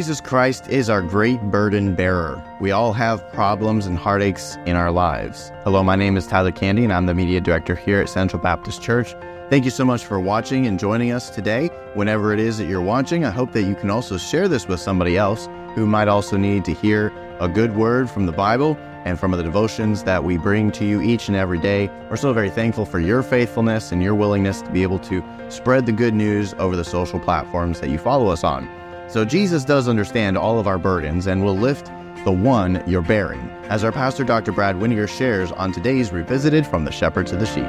Jesus Christ is our great burden bearer. We all have problems and heartaches in our lives. Hello, my name is Tyler Candy, and I'm the media director here at Central Baptist Church. Thank you so much for watching and joining us today. Whenever it is that you're watching, I hope that you can also share this with somebody else who might also need to hear a good word from the Bible and from the devotions that we bring to you each and every day. We're so very thankful for your faithfulness and your willingness to be able to spread the good news over the social platforms that you follow us on. So, Jesus does understand all of our burdens and will lift the one you're bearing, as our pastor Dr. Brad Weniger shares on today's Revisited from the Shepherd to the Sheep.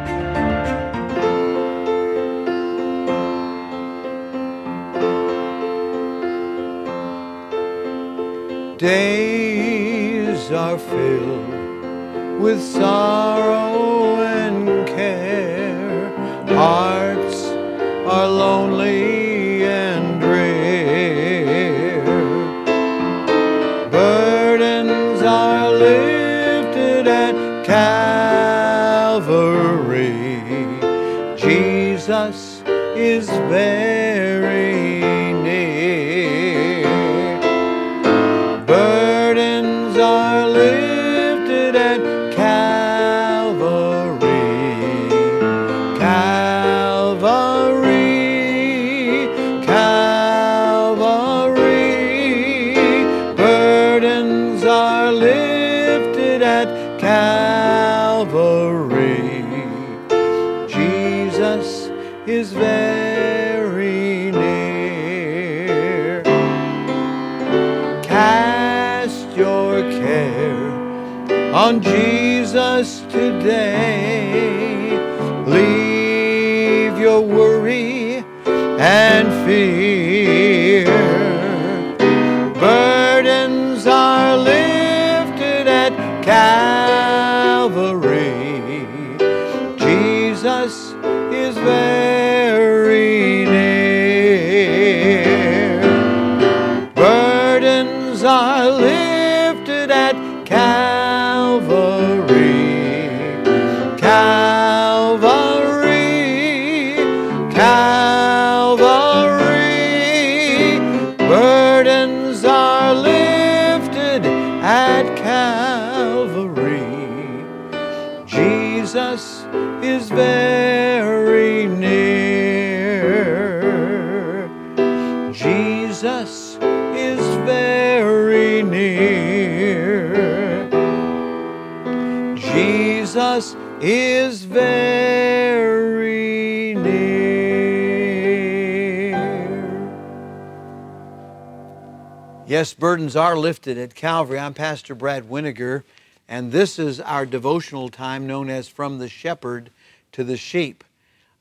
Days are filled with sorrow and care. Hearts are lonely is very near. Burdens are lifted at Calvary. Calvary, Calvary. Burdens are lifted at Calvary. Jesus is very on Jesus today. Leave your worry and fear. Burdens are lifted at Calvary. Jesus is very near. Burdens are lifted at Calvary. Is very near. Jesus is very near. Jesus is very near. Yes, burdens are lifted at Calvary. I'm Pastor Brad Weniger, and this is our devotional time known as From the Shepherd to the Sheep.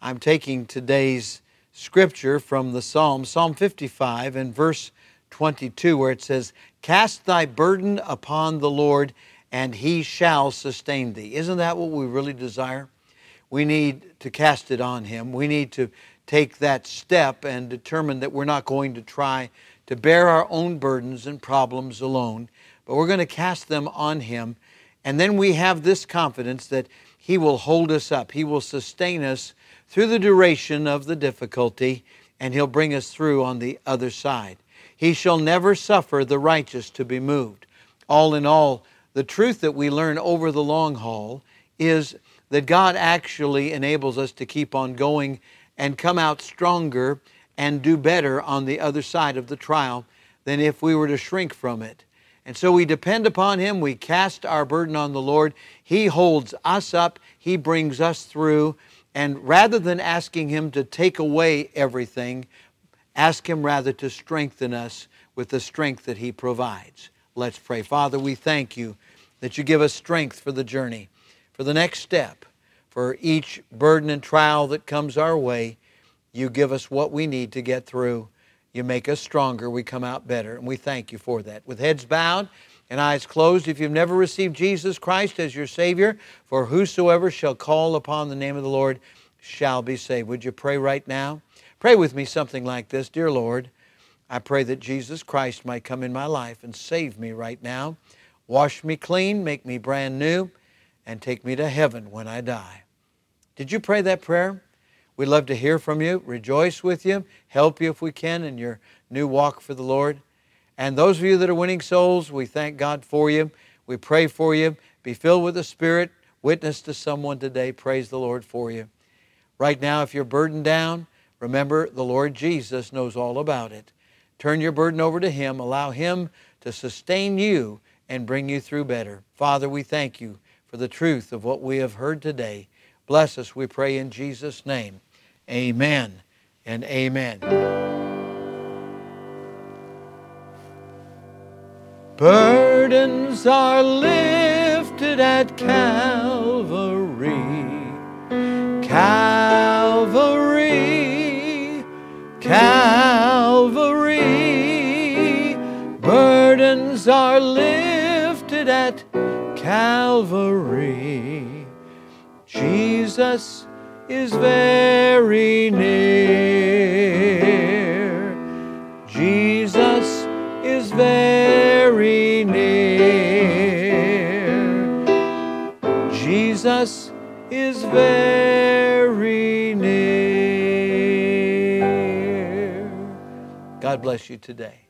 I'm taking today's scripture from the Psalm, Psalm 55 and verse 22, where it says, Cast thy burden upon the Lord, and he shall sustain thee. Isn't that what we really desire? We need to cast it on him. We need to take that step and determine that we're not going to try to bear our own burdens and problems alone, but we're going to cast them on him. And then we have this confidence that he will hold us up, he will sustain us through the duration of the difficulty, and he'll bring us through on the other side. He shall never suffer the righteous to be moved. All in all, the truth that we learn over the long haul is that God actually enables us to keep on going and come out stronger and do better on the other side of the trial than if we were to shrink from it. And so we depend upon Him, we cast our burden on the Lord. He holds us up, He brings us through. And rather than asking Him to take away everything, ask Him rather to strengthen us with the strength that He provides. Let's pray. Father, we thank you that you give us strength for the journey, for the next step, for each burden and trial that comes our way. You give us what we need to get through. You make us stronger. We come out better. And we thank you for that. With heads bowed and eyes closed, if you've never received Jesus Christ as your Savior, for whosoever shall call upon the name of the Lord shall be saved. Would you pray right now? Pray with me something like this Dear Lord, I pray that Jesus Christ might come in my life and save me right now. Wash me clean, make me brand new, and take me to heaven when I die. Did you pray that prayer? We'd love to hear from you, rejoice with you, help you if we can in your new walk for the Lord. And those of you that are winning souls, we thank God for you. We pray for you. Be filled with the Spirit. Witness to someone today. Praise the Lord for you. Right now, if you're burdened down, remember the Lord Jesus knows all about it. Turn your burden over to Him. Allow Him to sustain you and bring you through better. Father, we thank you for the truth of what we have heard today. Bless us, we pray in Jesus' name. Amen and amen. Burdens are lifted at Calvary. Calvary. Calvary. Burdens are lifted at Calvary. Jesus is very near. Jesus is very near. Jesus is very near. God bless you today.